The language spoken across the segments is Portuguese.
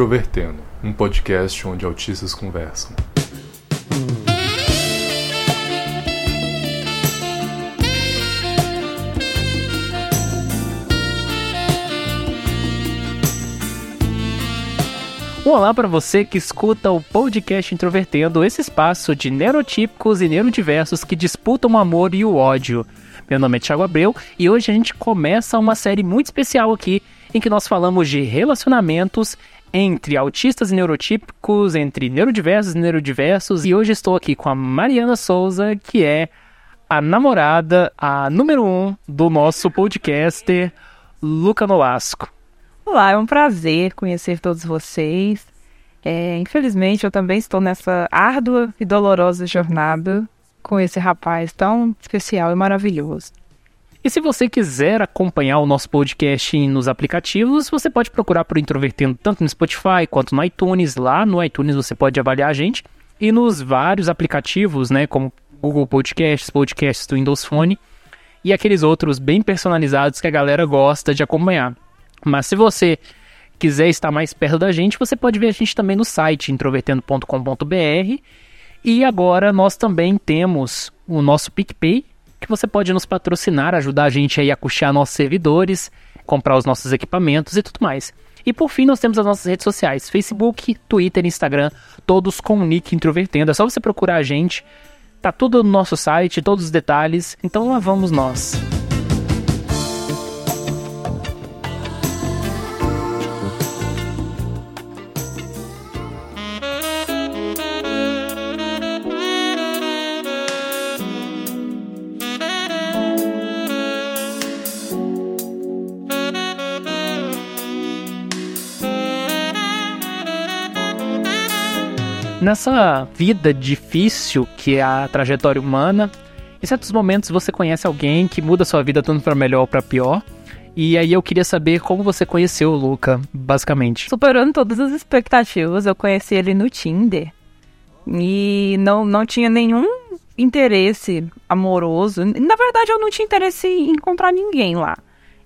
Introvertendo, um podcast onde autistas conversam. Olá para você que escuta o podcast Introvertendo, esse espaço de neurotípicos e neurodiversos que disputam o amor e o ódio. Meu nome é Thiago Abreu e hoje a gente começa uma série muito especial aqui em que nós falamos de relacionamentos entre autistas e neurotípicos, entre neurodiversos e neurodiversos. E hoje estou aqui com a Mariana Souza, que é a namorada, a número um do nosso podcaster, Luca Nolasco. Olá, é um prazer conhecer todos vocês. É, infelizmente, eu também estou nessa árdua e dolorosa jornada com esse rapaz tão especial e maravilhoso. E se você quiser acompanhar o nosso podcast nos aplicativos, você pode procurar por Introvertendo tanto no Spotify quanto no iTunes. Lá no iTunes você pode avaliar a gente. E nos vários aplicativos, né, como Google Podcasts, podcasts do Windows Phone e aqueles outros bem personalizados que a galera gosta de acompanhar. Mas se você quiser estar mais perto da gente, você pode ver a gente também no site introvertendo.com.br. E agora nós também temos o nosso PicPay, que você pode nos patrocinar, ajudar a gente aí a custear nossos servidores, comprar os nossos equipamentos e tudo mais. E por fim, nós temos as nossas redes sociais: Facebook, Twitter, Instagram, todos com o nick Introvertendo. É só você procurar a gente. Tá tudo no nosso site, todos os detalhes. Então lá vamos nós. Nessa vida difícil que é a trajetória humana, em certos momentos você conhece alguém que muda sua vida tanto para melhor ou para pior. E aí eu queria saber como você conheceu o Luca, basicamente. Superando todas as expectativas, eu conheci ele no Tinder. E não, não tinha nenhum interesse amoroso. Na verdade, eu não tinha interesse em encontrar ninguém lá.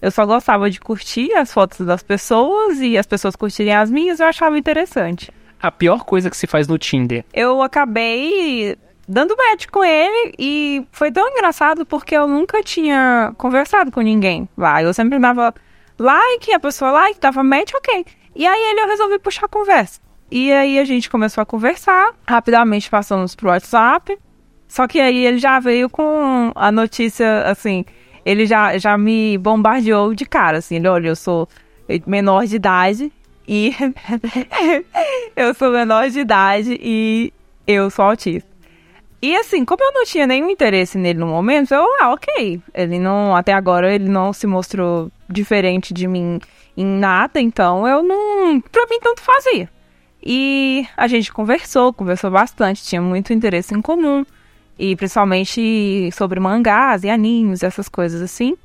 Eu só gostava de curtir as fotos das pessoas e as pessoas curtirem as minhas, eu achava interessante a pior coisa que se faz no Tinder? Eu acabei dando match com ele e foi tão engraçado porque eu nunca tinha conversado com ninguém lá. Eu sempre dava like, a pessoa like, dava match, ok. E aí ele eu resolvi puxar a conversa. E aí a gente começou a conversar, rapidamente passamos pro WhatsApp. Só que aí ele já veio com a notícia, assim, ele já, já me bombardeou de cara, assim, ele, olha, eu sou menor de idade, e eu sou menor de idade e eu sou autista. E assim, como eu não tinha nenhum interesse nele no momento, eu, ah, ok. Ele não, até agora, ele não se mostrou diferente de mim em nada, então eu não. Pra mim, tanto fazia. E a gente conversou, conversou bastante, tinha muito interesse em comum. E principalmente sobre mangás e animes, essas coisas assim.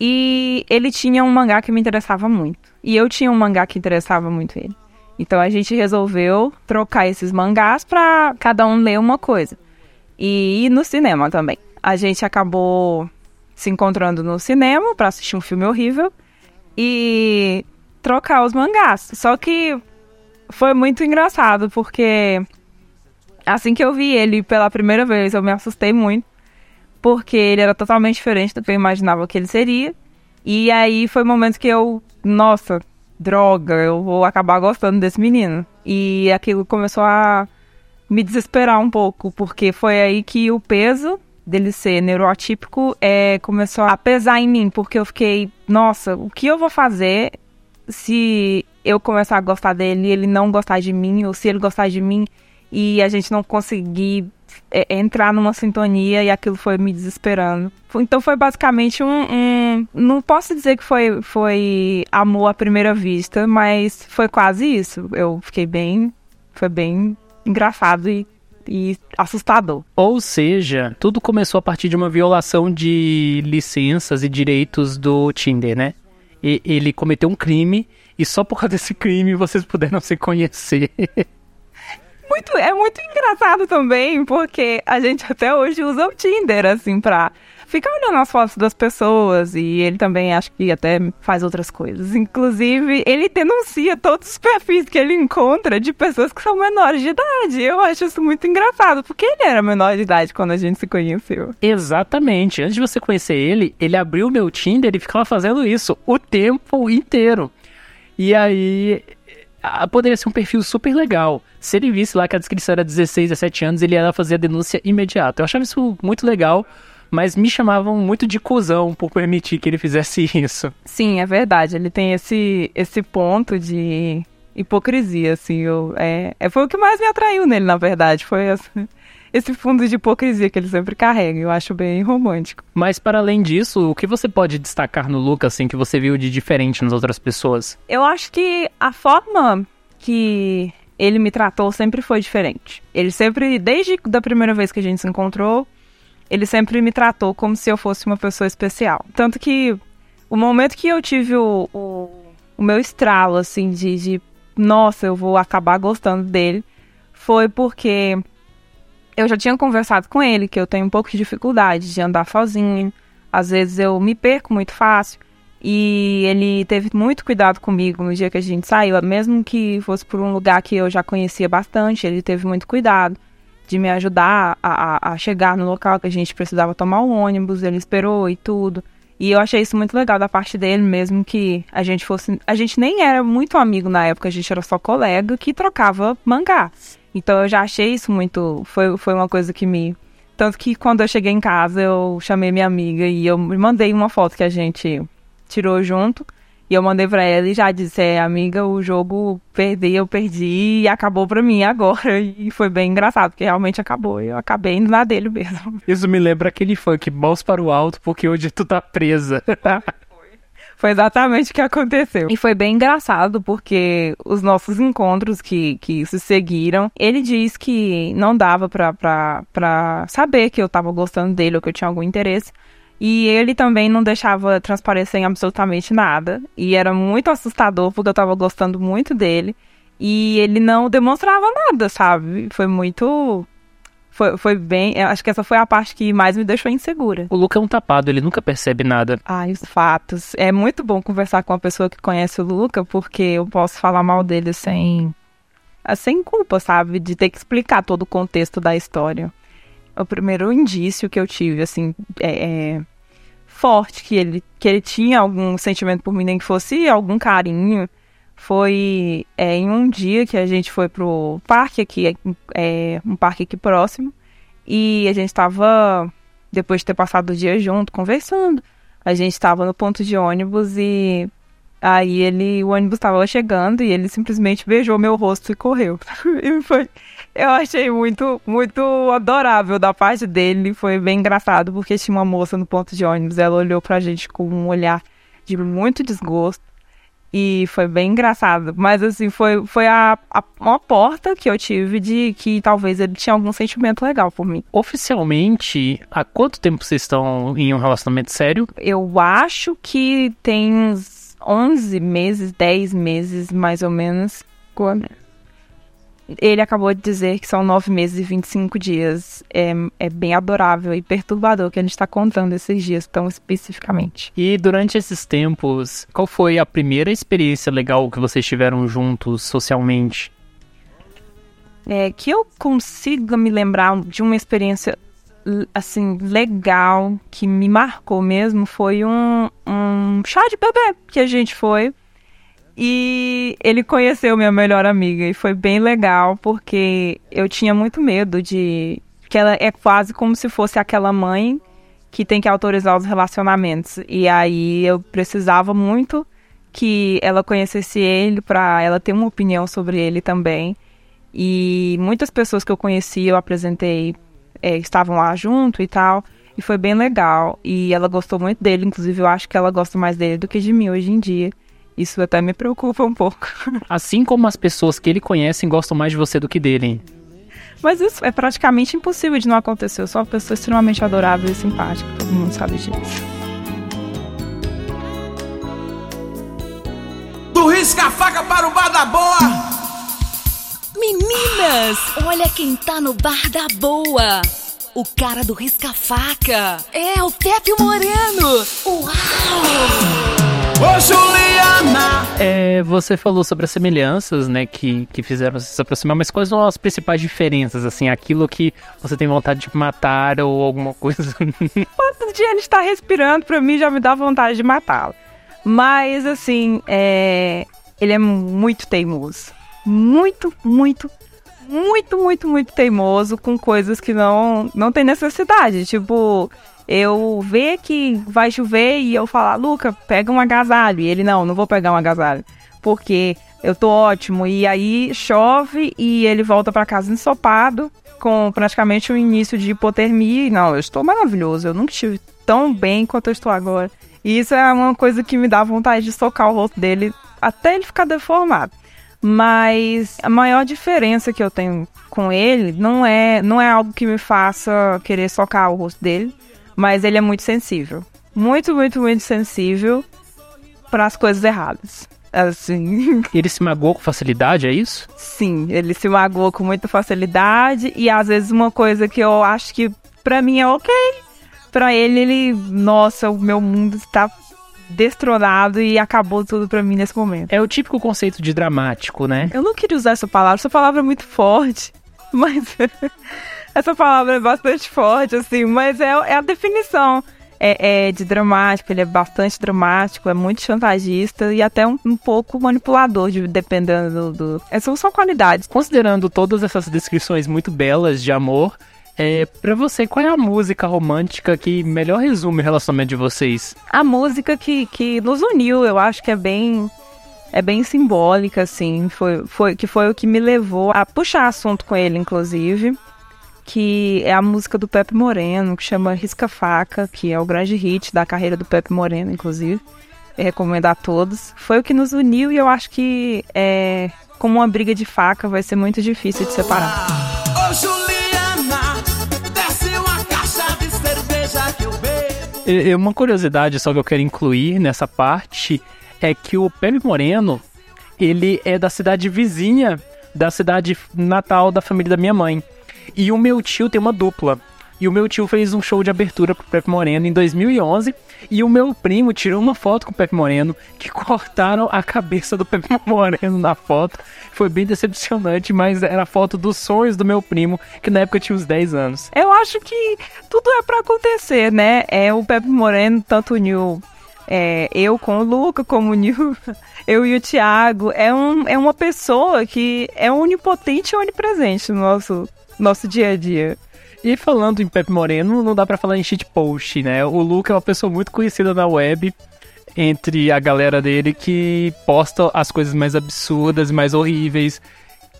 E ele tinha um mangá que me interessava muito. E eu tinha um mangá que interessava muito ele. Então a gente resolveu trocar esses mangás para cada um ler uma coisa. E ir no cinema também. A gente acabou se encontrando no cinema para assistir um filme horrível e trocar os mangás. Só que foi muito engraçado porque assim que eu vi ele pela primeira vez, eu me assustei muito porque ele era totalmente diferente do que eu imaginava que ele seria. E aí foi o um momento que eu, nossa, droga, eu vou acabar gostando desse menino. E aquilo começou a me desesperar um pouco, porque foi aí que o peso dele ser neuroatípico é, começou a pesar em mim, porque eu fiquei, nossa, o que eu vou fazer se eu começar a gostar dele e ele não gostar de mim, ou se ele gostar de mim e a gente não conseguir é, entrar numa sintonia e aquilo foi me desesperando. Então foi basicamente um, um, não posso dizer que foi foi amor à primeira vista, mas foi quase isso. Eu fiquei bem, foi bem engraçado e e assustador. Ou seja, tudo começou a partir de uma violação de licenças e direitos do Tinder, né? E ele cometeu um crime e só por causa desse crime vocês puderam se conhecer. muito, é muito engraçado também, porque a gente até hoje usa o Tinder, assim, pra fica olhando as fotos das pessoas e ele também acho que até faz outras coisas. Inclusive, ele denuncia todos os perfis que ele encontra de pessoas que são menores de idade. Eu acho isso muito engraçado, porque ele era menor de idade quando a gente se conheceu. Exatamente. Antes de você conhecer ele, ele abriu o meu Tinder e ficava fazendo isso o tempo inteiro. E aí poderia ser um perfil super legal. Se ele visse lá que a descrição era 16, 17 anos, ele ia fazer a denúncia imediata. Eu achava isso muito legal, mas me chamavam muito de cuzão por permitir que ele fizesse isso. Sim, é verdade. Ele tem esse, esse ponto de hipocrisia, assim. Eu, é, é, foi o que mais me atraiu nele, na verdade. Foi assim, esse fundo de hipocrisia que ele sempre carrega. Eu acho bem romântico. Mas para além disso, o que você pode destacar no Lucas, assim, que você viu de diferente nas outras pessoas? Eu acho que a forma que ele me tratou sempre foi diferente. Ele sempre, desde a primeira vez que a gente se encontrou, ele sempre me tratou como se eu fosse uma pessoa especial. Tanto que o momento que eu tive o, o, o meu estralo, assim, de, de, nossa, eu vou acabar gostando dele, foi porque eu já tinha conversado com ele que eu tenho um pouco de dificuldade de andar sozinho. Às vezes eu me perco muito fácil. E ele teve muito cuidado comigo no dia que a gente saiu, mesmo que fosse por um lugar que eu já conhecia bastante, ele teve muito cuidado de me ajudar a, a, chegar no local que a gente precisava tomar o ônibus, ele esperou e tudo. E eu achei isso muito legal da parte dele, mesmo que a gente fosse. A gente nem era muito amigo na época, a gente era só colega que trocava mangá. Então eu já achei isso muito. Foi, foi uma coisa que me. Tanto que quando eu cheguei em casa, eu chamei minha amiga e eu mandei uma foto que a gente tirou junto. E eu mandei pra ela e já disse, é, amiga, o jogo perdi, eu perdi e acabou pra mim agora. E foi bem engraçado, porque realmente acabou. Eu acabei indo na dele mesmo. Isso me lembra aquele funk, mãos para o alto, porque hoje tu tá presa. Foi exatamente o que aconteceu. E foi bem engraçado, porque os nossos encontros que, que se seguiram, ele disse que não dava pra, pra, pra saber que eu tava gostando dele ou que eu tinha algum interesse. E ele também não deixava transparecer em absolutamente nada. E era muito assustador, porque eu tava gostando muito dele. E ele não demonstrava nada, sabe? Foi muito. Foi, foi bem. Acho que essa foi a parte que mais me deixou insegura. O Luca é um tapado, ele nunca percebe nada. Ai, os fatos. É muito bom conversar com uma pessoa que conhece o Luca, porque eu posso falar mal dele sem. sem culpa, sabe? De ter que explicar todo o contexto da história o primeiro indício que eu tive, assim, é, é, forte que ele, que ele tinha algum sentimento por mim, nem que fosse algum carinho, foi é, em um dia que a gente foi pro parque aqui, é, um parque aqui próximo, e a gente estava, depois de ter passado o dia junto, conversando, a gente estava no ponto de ônibus e aí ele, o ônibus estava chegando e ele simplesmente beijou meu rosto e correu. e foi eu achei muito, muito adorável da parte dele. Foi bem engraçado, porque tinha uma moça no ponto de ônibus. Ela olhou pra gente com um olhar de muito desgosto. E foi bem engraçado. Mas, assim, foi, foi a, a, uma porta que eu tive de que talvez ele tinha algum sentimento legal por mim. Oficialmente, há quanto tempo vocês estão em um relacionamento sério? Eu acho que tem uns 11 meses, 10 meses, mais ou menos. Quando? Ele acabou de dizer que são nove meses e 25 dias. É, é bem adorável e perturbador que a gente está contando esses dias tão especificamente. E durante esses tempos, qual foi a primeira experiência legal que vocês tiveram juntos socialmente? É, que eu consiga me lembrar de uma experiência assim legal que me marcou mesmo foi um, um chá de bebê que a gente foi e ele conheceu minha melhor amiga e foi bem legal porque eu tinha muito medo de que ela é quase como se fosse aquela mãe que tem que autorizar os relacionamentos. E aí eu precisava muito que ela conhecesse ele para ela ter uma opinião sobre ele também. E muitas pessoas que eu conheci eu apresentei é, estavam lá junto e tal. E foi bem legal. E ela gostou muito dele, inclusive eu acho que ela gosta mais dele do que de mim hoje em dia. Isso até me preocupa um pouco. Assim como as pessoas que ele conhece gostam mais de você do que dele. Mas isso é praticamente impossível de não acontecer. Eu sou uma pessoa extremamente adorável e simpática. Todo mundo sabe disso. Tu risca a faca para o bar da boa! Meninas, olha quem tá no bar da boa! o cara do risca-faca. É o Pepe Moreno. Uau! Ô Juliana! É, você falou sobre as semelhanças, né, que, que fizeram você se aproximar, mas quais são as principais diferenças, assim, aquilo que você tem vontade de matar ou alguma coisa? Quanto dia ele está respirando, pra mim já me dá vontade de matá-lo. Mas, assim, é... ele é muito teimoso. Muito, muito, muito, muito, muito teimoso com coisas que não, não tem necessidade. Tipo, eu ver que vai chover e eu falar, Luca, pega um agasalho. E ele, não, não vou pegar um agasalho. Porque eu tô ótimo. E aí chove e ele volta para casa ensopado, com praticamente o início de hipotermia. E, não, eu estou maravilhoso. Eu nunca estive tão bem quanto eu estou agora. E isso é uma coisa que me dá vontade de socar o rosto dele até ele ficar deformado. Mas a maior diferença que eu tenho com ele não é, não é algo que me faça querer socar o rosto dele, mas ele é muito sensível. Muito, muito, muito sensível para as coisas erradas. Assim, Ele se magoou com facilidade, é isso? sim, ele se magoa com muita facilidade e às vezes uma coisa que eu acho que pra mim é ok, pra ele ele, nossa, o meu mundo está destronado e acabou tudo pra mim nesse momento. É o típico conceito de dramático, né? Eu não queria usar essa palavra, essa palavra é muito forte, mas essa palavra é bastante forte, assim, mas é, é a definição. É, é de dramático, ele é bastante dramático, é muito chantagista e até um, um pouco manipulador, de, dependendo do. Essas são qualidades. Considerando todas essas descrições muito belas de amor, é, pra você, qual é a música romântica que melhor resume o relacionamento de vocês? A música que, que nos uniu, eu acho que é bem. É bem simbólica, assim. Foi, foi, que foi o que me levou a puxar assunto com ele, inclusive. Que é a música do Pepe Moreno, que chama Risca Faca, que é o grande hit da carreira do Pepe Moreno, inclusive. Eu recomendo a todos. Foi o que nos uniu e eu acho que, é, como uma briga de faca, vai ser muito difícil de separar. Ô Juliana, desce uma caixa de cerveja que eu bebo. E- e Uma curiosidade só que eu quero incluir nessa parte é que o Pepe Moreno, ele é da cidade vizinha da cidade natal da família da minha mãe. E o meu tio tem uma dupla. E o meu tio fez um show de abertura pro Pepe Moreno em 2011. E o meu primo tirou uma foto com o Pepe Moreno, que cortaram a cabeça do Pepe Moreno na foto. Foi bem decepcionante, mas era a foto dos sonhos do meu primo, que na época tinha uns 10 anos. Eu acho que tudo é pra acontecer, né? É o Pepe Moreno, tanto uniu é, eu com o Luca, como uniu eu e o Thiago. É, um, é uma pessoa que é onipotente e onipresente no nosso, nosso dia a dia. E falando em Pepe Moreno, não dá pra falar em shitpost, né? O Luca é uma pessoa muito conhecida na web entre a galera dele que posta as coisas mais absurdas, mais horríveis,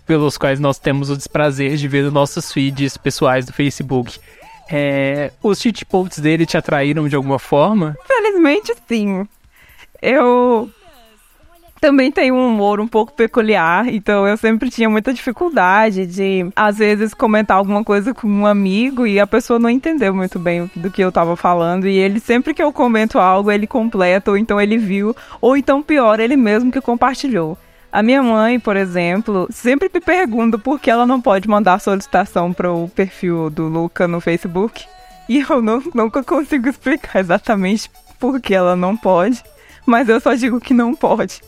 pelos quais nós temos o desprazer de ver nos nossos feeds pessoais do Facebook. É, os shitposts dele te atraíram de alguma forma? Infelizmente, sim. Eu também tenho um humor um pouco peculiar, então eu sempre tinha muita dificuldade de, às vezes, comentar alguma coisa com um amigo e a pessoa não entendeu muito bem do que eu tava falando. E ele, sempre que eu comento algo, ele completa, ou então ele viu, ou então pior, ele mesmo que compartilhou. A minha mãe, por exemplo, sempre me pergunta por que ela não pode mandar solicitação para o perfil do Luca no Facebook. E eu não, nunca consigo explicar exatamente por que ela não pode, mas eu só digo que não pode.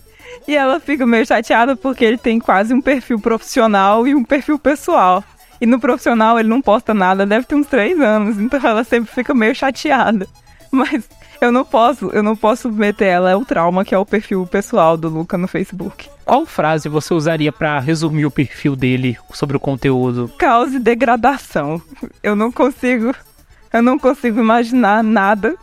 E ela fica meio chateada porque ele tem quase um perfil profissional e um perfil pessoal. E no profissional ele não posta nada, deve ter uns três anos, então ela sempre fica meio chateada. Mas eu não posso, eu não posso meter ela, é o trauma que é o perfil pessoal do Luca no Facebook. Qual frase você usaria pra resumir o perfil dele sobre o conteúdo? Caos e degradação. Eu não consigo, eu não consigo imaginar nada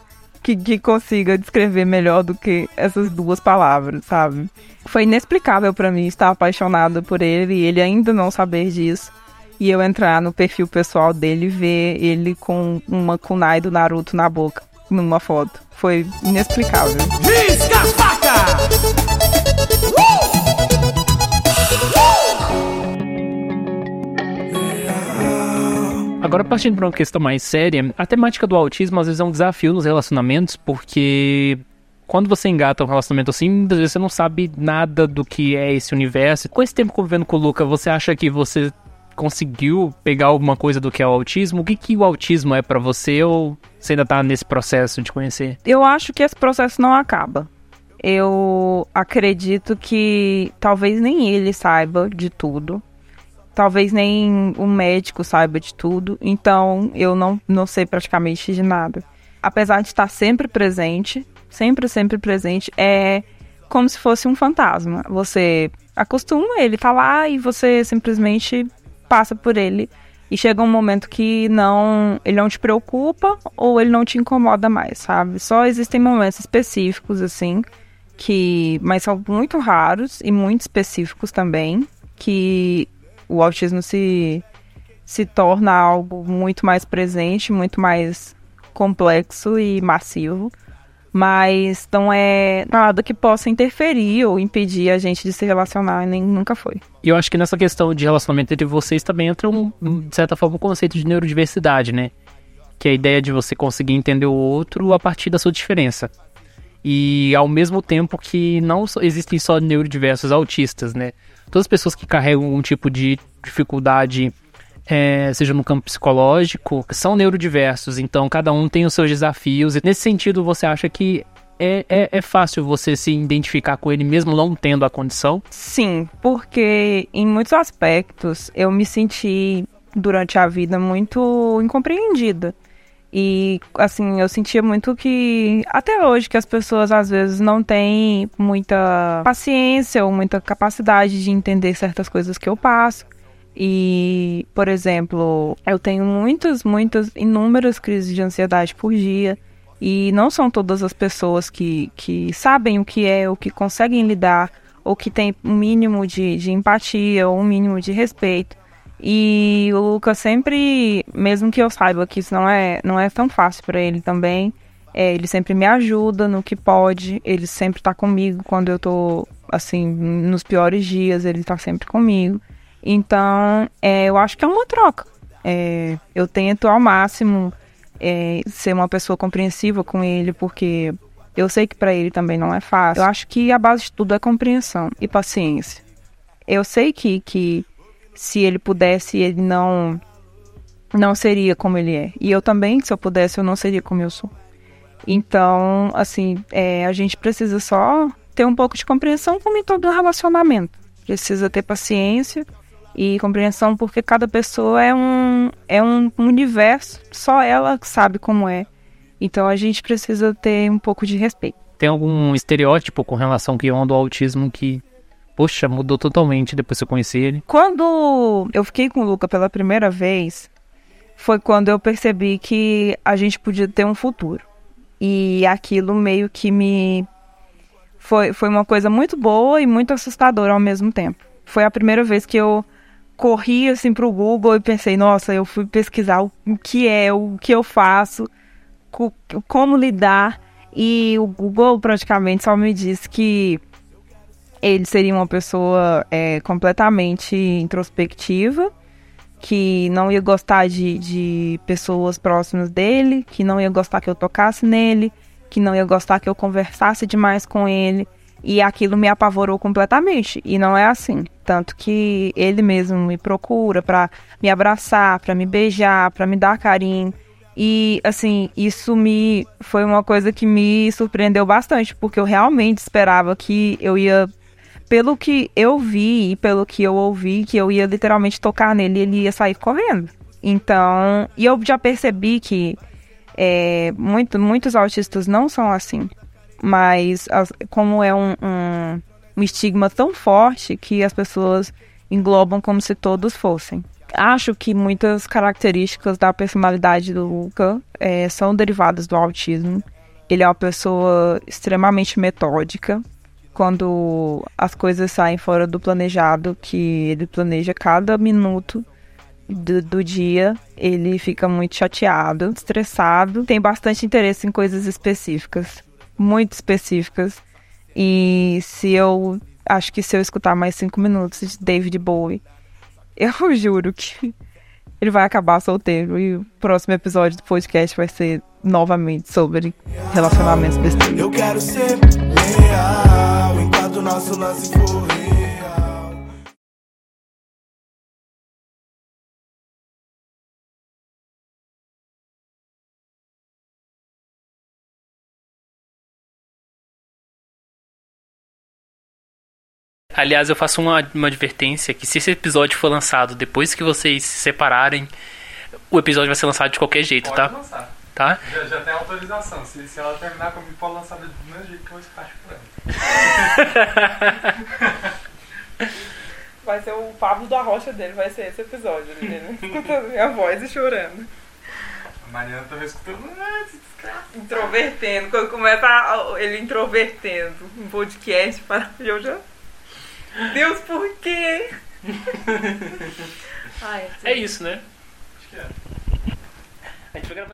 que, que consiga descrever melhor do que essas duas palavras, sabe? Foi inexplicável pra mim estar apaixonada por ele e ele ainda não saber disso. E eu entrar no perfil pessoal dele e ver ele com uma kunai do Naruto na boca, numa foto. Foi inexplicável. Risca faca! Agora, partindo para uma questão mais séria, a temática do autismo às vezes é um desafio nos relacionamentos, porque quando você engata um relacionamento assim, muitas vezes você não sabe nada do que é esse universo. Com esse tempo convivendo com o Luca, você acha que você conseguiu pegar alguma coisa do que é o autismo? O que, que o autismo é pra você ou você ainda tá nesse processo de conhecer? Eu acho que esse processo não acaba. Eu acredito que talvez nem ele saiba de tudo. Talvez nem o médico saiba de tudo. Então eu não, não sei praticamente de nada. Apesar de estar sempre presente, sempre, sempre presente, é como se fosse um fantasma. Você acostuma, ele tá lá e você simplesmente passa por ele. E chega um momento que não, ele não te preocupa ou ele não te incomoda mais, sabe? Só existem momentos específicos assim, que mas são muito raros e muito específicos também, que o autismo se se torna algo muito mais presente, muito mais complexo e massivo mas não é nada que possa interferir ou impedir a gente de se relacionar, nem nunca foi. E eu acho que nessa questão de relacionamento entre vocês também entra, um, de certa forma, o um conceito de neurodiversidade, né? Que é a ideia de você conseguir entender o outro a partir da sua diferença. E ao mesmo tempo que não existem só neurodiversos autistas, né? Todas as pessoas que carregam um tipo de dificuldade é, seja no campo psicológico, são neurodiversos, então cada um tem os seus desafios. E nesse sentido, você acha que é, é, é, fácil você se identificar com ele mesmo não tendo a condição? Sim, porque em muitos aspectos eu me senti durante a vida muito incompreendida. E assim, eu sentia muito que até hoje que as pessoas às vezes não têm muita paciência ou muita capacidade de entender certas coisas que eu passo. E, por exemplo, eu tenho muitas, muitas, inúmeras crises de ansiedade por dia. E não são todas as pessoas que, que sabem o que é, ou que conseguem lidar, ou que têm um mínimo de, de empatia, ou um mínimo de respeito. E o Lucas sempre, mesmo que eu saiba que isso não é, não é tão fácil para ele também, é, ele sempre me ajuda no que pode, ele sempre tá comigo quando eu tô, assim, nos piores dias, ele tá sempre comigo. Então, é, eu acho que é uma troca. É, eu tento ao máximo é, ser uma pessoa compreensiva com ele, porque eu sei que para ele também não é fácil. Eu acho que a base de tudo é compreensão e paciência. Eu sei que, que se ele pudesse, ele não não seria como ele é. E eu também, se eu pudesse, eu não seria como eu sou. Então, assim, é, a gente precisa só ter um pouco de compreensão como em todo relacionamento. Precisa ter paciência e compreensão porque cada pessoa é um, é um universo, só ela sabe como é. Então a gente precisa ter um pouco de respeito. Tem algum estereótipo com relação que onda ao autismo que, poxa, mudou totalmente depois que eu conheci ele? Quando eu fiquei com o Luca pela primeira vez, foi quando eu percebi que a gente podia ter um futuro. E aquilo meio que me. Foi, foi uma coisa muito boa e muito assustadora ao mesmo tempo. Foi a primeira vez que eu corri assim pro Google e pensei, nossa, eu fui pesquisar o, que é, o que eu faço, co como lidar. E o Google praticamente só me disse que ele seria uma pessoa é, completamente introspectiva, que não ia gostar de, de pessoas próximas dele, que não ia gostar que eu tocasse nele, que não ia gostar que eu conversasse demais com ele. E aquilo me apavorou completamente. E não é assim. Tanto que ele mesmo me procura para me abraçar, para me beijar, para me dar carinho. E assim, isso me foi uma coisa que me surpreendeu bastante, porque eu realmente esperava que eu ia pelo que eu vi e pelo que eu ouvi, que eu ia literalmente tocar nele e ele ia sair correndo. Então, e eu já percebi que é, muito, muitos autistas não são assim mas as, como é um, um, um estigma tão forte que as pessoas englobam como se todos fossem. Acho que muitas características da personalidade do Luca é, são derivadas do autismo. Ele é uma pessoa extremamente metódica. Quando as coisas saem fora do planejado, que ele planeja cada minuto do, do, dia, ele fica muito chateado, estressado, tem bastante interesse em coisas específicas muito específicas. E se eu. Acho que se eu escutar mais cinco minutos de David Bowie, eu juro que ele vai acabar solteiro. E o próximo episódio do podcast vai ser novamente sobre relacionamentos besteiros. Eu quero ser leal nosso lance. Aliás, eu faço uma, uma advertência que se esse episódio for lançado depois que vocês se separarem, o episódio vai ser lançado de qualquer jeito, pode tá? Lançar. Tá? Já, já tem autorização. Se, se ela terminar comigo, pode lançar do mesmo jeito que eu acho por ela. Vai ser o Pablo da Rocha dele, vai ser esse episódio. Escutando minha voz e chorando. A Mariana tava escutando. "Ah, esse desgraça." Introvertendo. Quando começa a- ele introvertendo um podcast para eu já. Deus, por quê? Ai, É isso, né? Acho que é. A gente vai gravar